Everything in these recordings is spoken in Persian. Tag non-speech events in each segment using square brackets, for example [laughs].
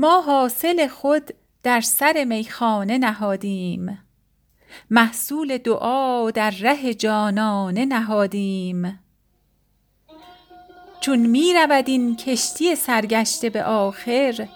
ما حاصل خود در سر میخانه نهادیم. محصول دعا در ره جانانه نهادیم. چون می رود این کشتی سرگشته به آخر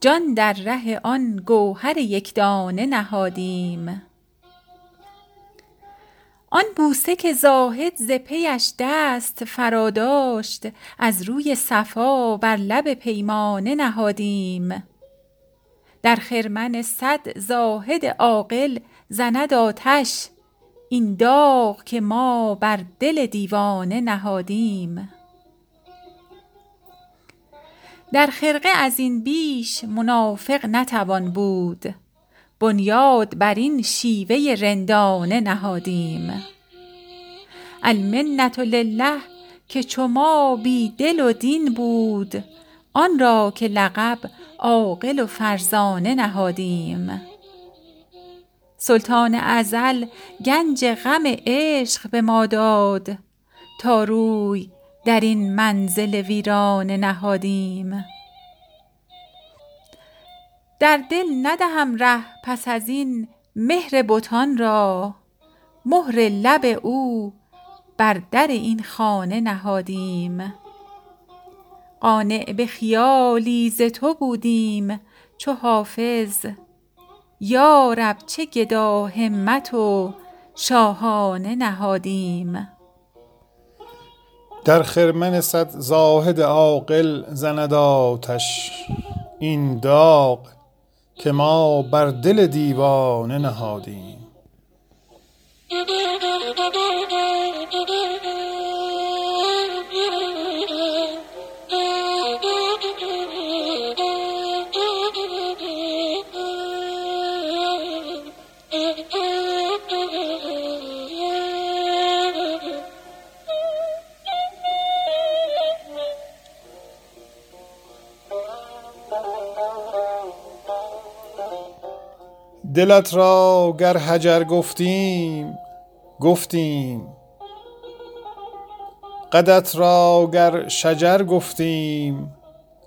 جان در ره آن گوهر یکدانه نهادیم. آن بوسه که زاهد ز پیش دست فراداشت از روی صفا بر لب پیمانه نهادیم. در خرمن صد زاهد عاقل زند آتش این داغ که ما بر دل دیوانه نهادیم. در خرقه از این بیش منافق نتوان بود. بنیاد بر این شیوه رندانه نهادیم. المنة لله که چو ما بی دل و دین بود آن را که لقب عاقل و فرزانه نهادیم. سلطان ازل گنج غم عشق به ما داد تا روی در این منزل ویرانه نهادیم. در دل ندهم ره پس از این مهر بتان را. مهر لب او بر در این خانه نهادیم. قانع به خیالی ز تو بودیم چو حافظ. یا رب چه گداهمت و شاهانه نهادیم. در خرمن صد زاهد عاقل زند آتش. این داغ که ما بر دل دیوانه نهادیم. [laughs] دلت را گر هجر گفتیم گفتیم. قدت را گر شجر گفتیم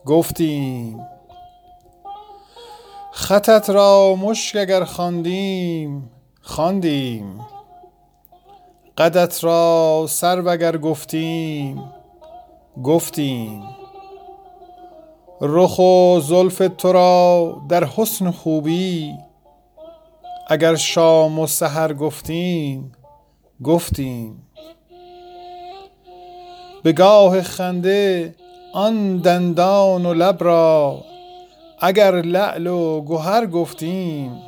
گفتیم. خطت را مشک اگر خواندیم خواندیم. قدت را سرو اگر گفتیم گفتیم. رخ و زلف تو را در حسن خوبی اگر شام و سحر گفتیم گفتیم. به گاه خنده آن دندان و لب را اگر لعل و گهر گفتیم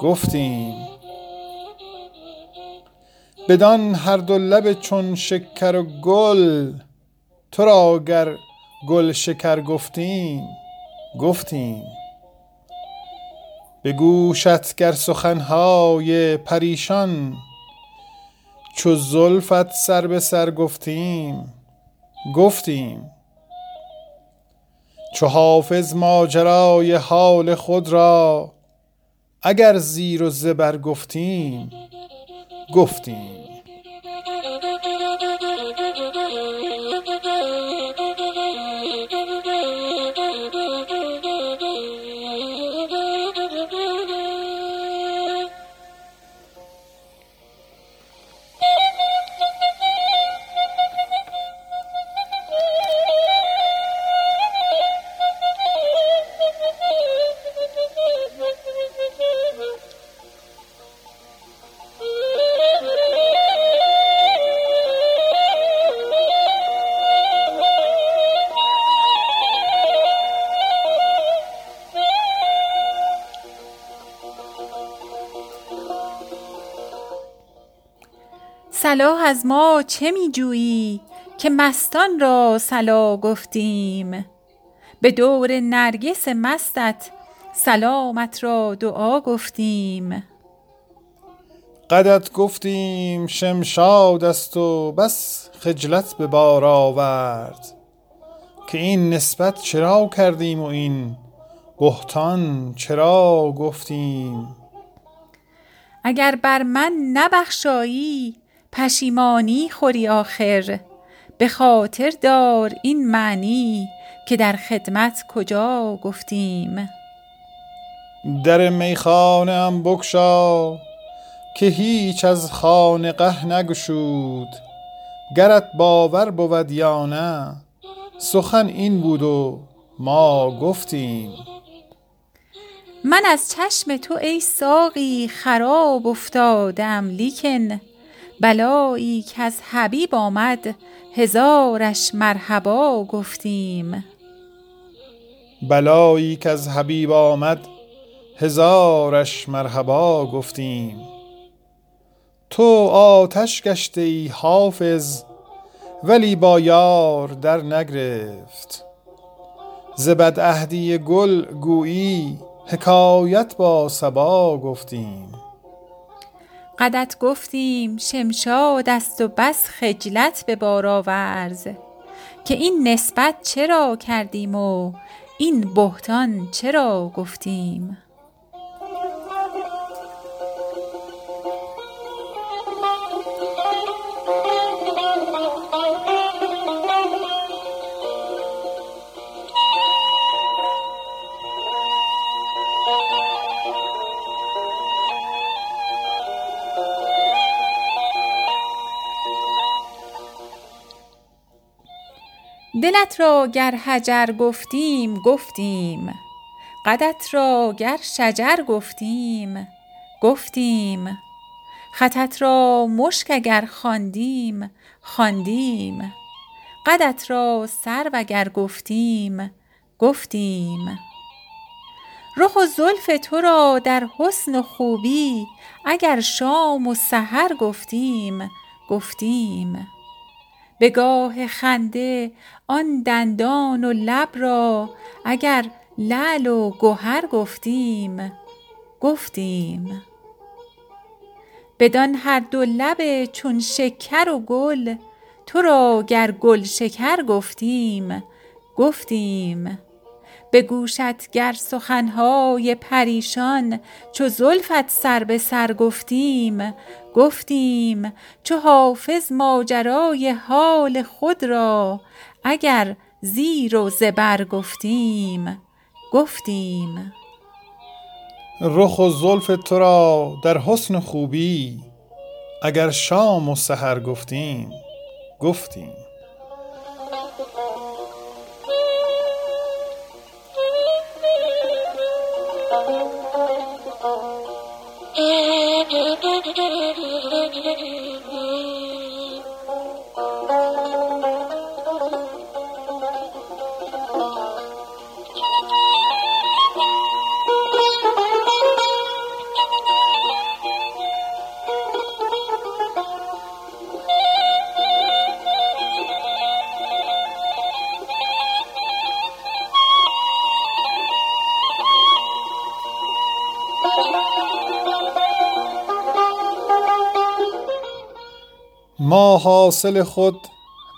گفتیم. بدان هر دو لب چون شکر و گل تو را گر گلشکر گفتیم گفتیم. به گوشت گر سخن های پریشان چو زلفت سر به سر گفتیم گفتیم. چو حافظ ماجرای حال خود را اگر زیر و زبر گفتیم گفتیم. صلاح از ما چه می جویی که مستان را صلا گفتیم؟ به دور نرگس مستت سلامت را دعا گفتیم. قدت گفتیم شمشاد است و بس خجلت به بار آورد. که این نسبت چرا کردیم و این بهتان چرا گفتیم؟ اگر بر من نبخشایی پشیمانی خوری آخر. به خاطر دار این معنی که در خدمت کجا گفتیم. در میخانه ام بگشا که هیچ از خانقه نگشود. گرت باور بود یا نه سخن این بود و ما گفتیم. من از چشم تو ای ساقی خراب افتادم لیکن بلایی که از حبیب آمد هزارش مرحبا گفتیم. بلایی که از حبیب آمد هزارش مرحبا گفتیم. تو آتش گشته ای حافظ ولی با یار در نگرفت. ز بدعهدی گل گویی حکایت با صبا گفتیم. قدت گفتیم شمشاد است و بس خجلت به بار آورز. که این نسبت چرا کردیم و این بهتان چرا گفتیم؟ دلت را گر حجر گفتیم گفتیم. قدت را گر شجر گفتیم گفتیم. خطت را مشک اگر خواندیم خواندیم. قدت را سرو اگر گفتیم گفتیم. رخ و زلف تو را در حسن و خوبی اگر شام و سحر گفتیم گفتیم. به گاه خنده آن دندان و لب را اگر لعل و گهر گفتیم گفتیم. بدان هر دو لب چون شکر و گل تو را گر گلشکر گفتیم گفتیم. به گوشت گر سخن های پریشان چو زلفت سر به سر گفتیم. گفتیم چو حافظ ماجرای حال خود را اگر زیر و زبر گفتیم. گفتیم. رخ و زلف تو را در حسن خوبی اگر شام و سحر گفتیم. گفتیم. ما حاصل خود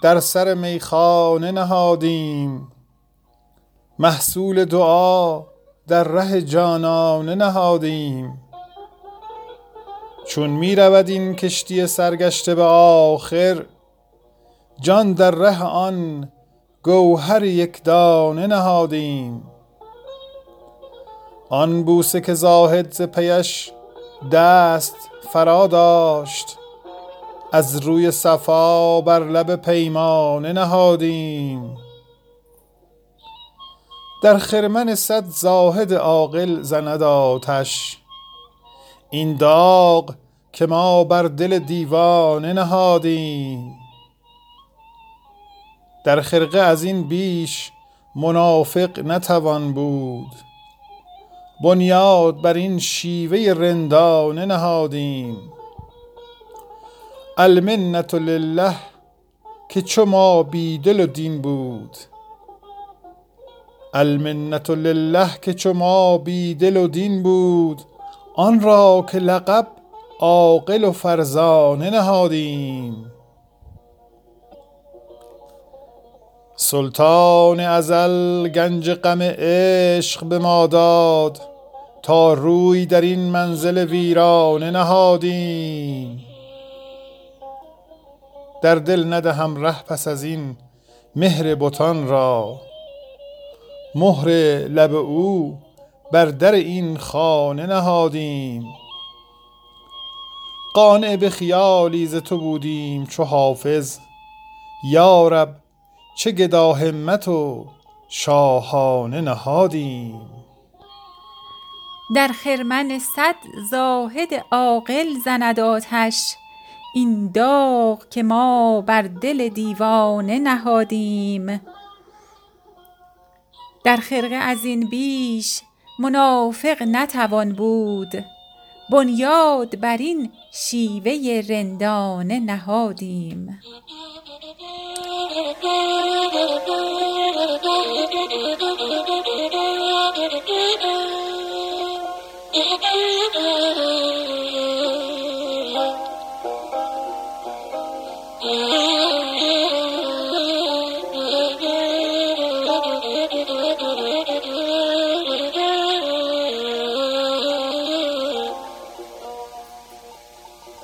در سر میخانه نهادیم. محصول دعا در ره جانانه نهادیم. چون می رود این کشتی سرگشته به آخر جان در ره آن گوهر یک دانه نهادیم. آن بوسه که زاهد ز پیش دست فرا داشت از روی صفا بر لب پیمانه نهادیم. در خرمن صد زاهد عاقل زند آتش. این داغ که ما بر دل دیوانه نهادیم. در خرقه از این بیش منافق نتوان بود. بنیاد بر این شیوه رندانه نهادیم. المنت لله که چو ما بی و دین بود. المنت لله که چو ما بی و دین بود. آن را که لقب عاقل و فرزانه نهادیم. سلطان ازل گنج غم عشق به ما داد تا روی در این منزل ویرانه نهادیم. در دل ندهم ره پس از این مهر بتان را. مهر لب او بر در این خانه نهادیم. قانع به خیالی ز تو بودیم چو حافظ. یارب چه گدا همت و شاهانه نهادیم. در خرمن صد زاهد عاقل زند آتش. این داغ که ما بر دل دیوانه نهادیم. در خرقه از این بیش منافق نتوان بود. بنیاد بر این شیوه رندانه نهادیم. [laughs]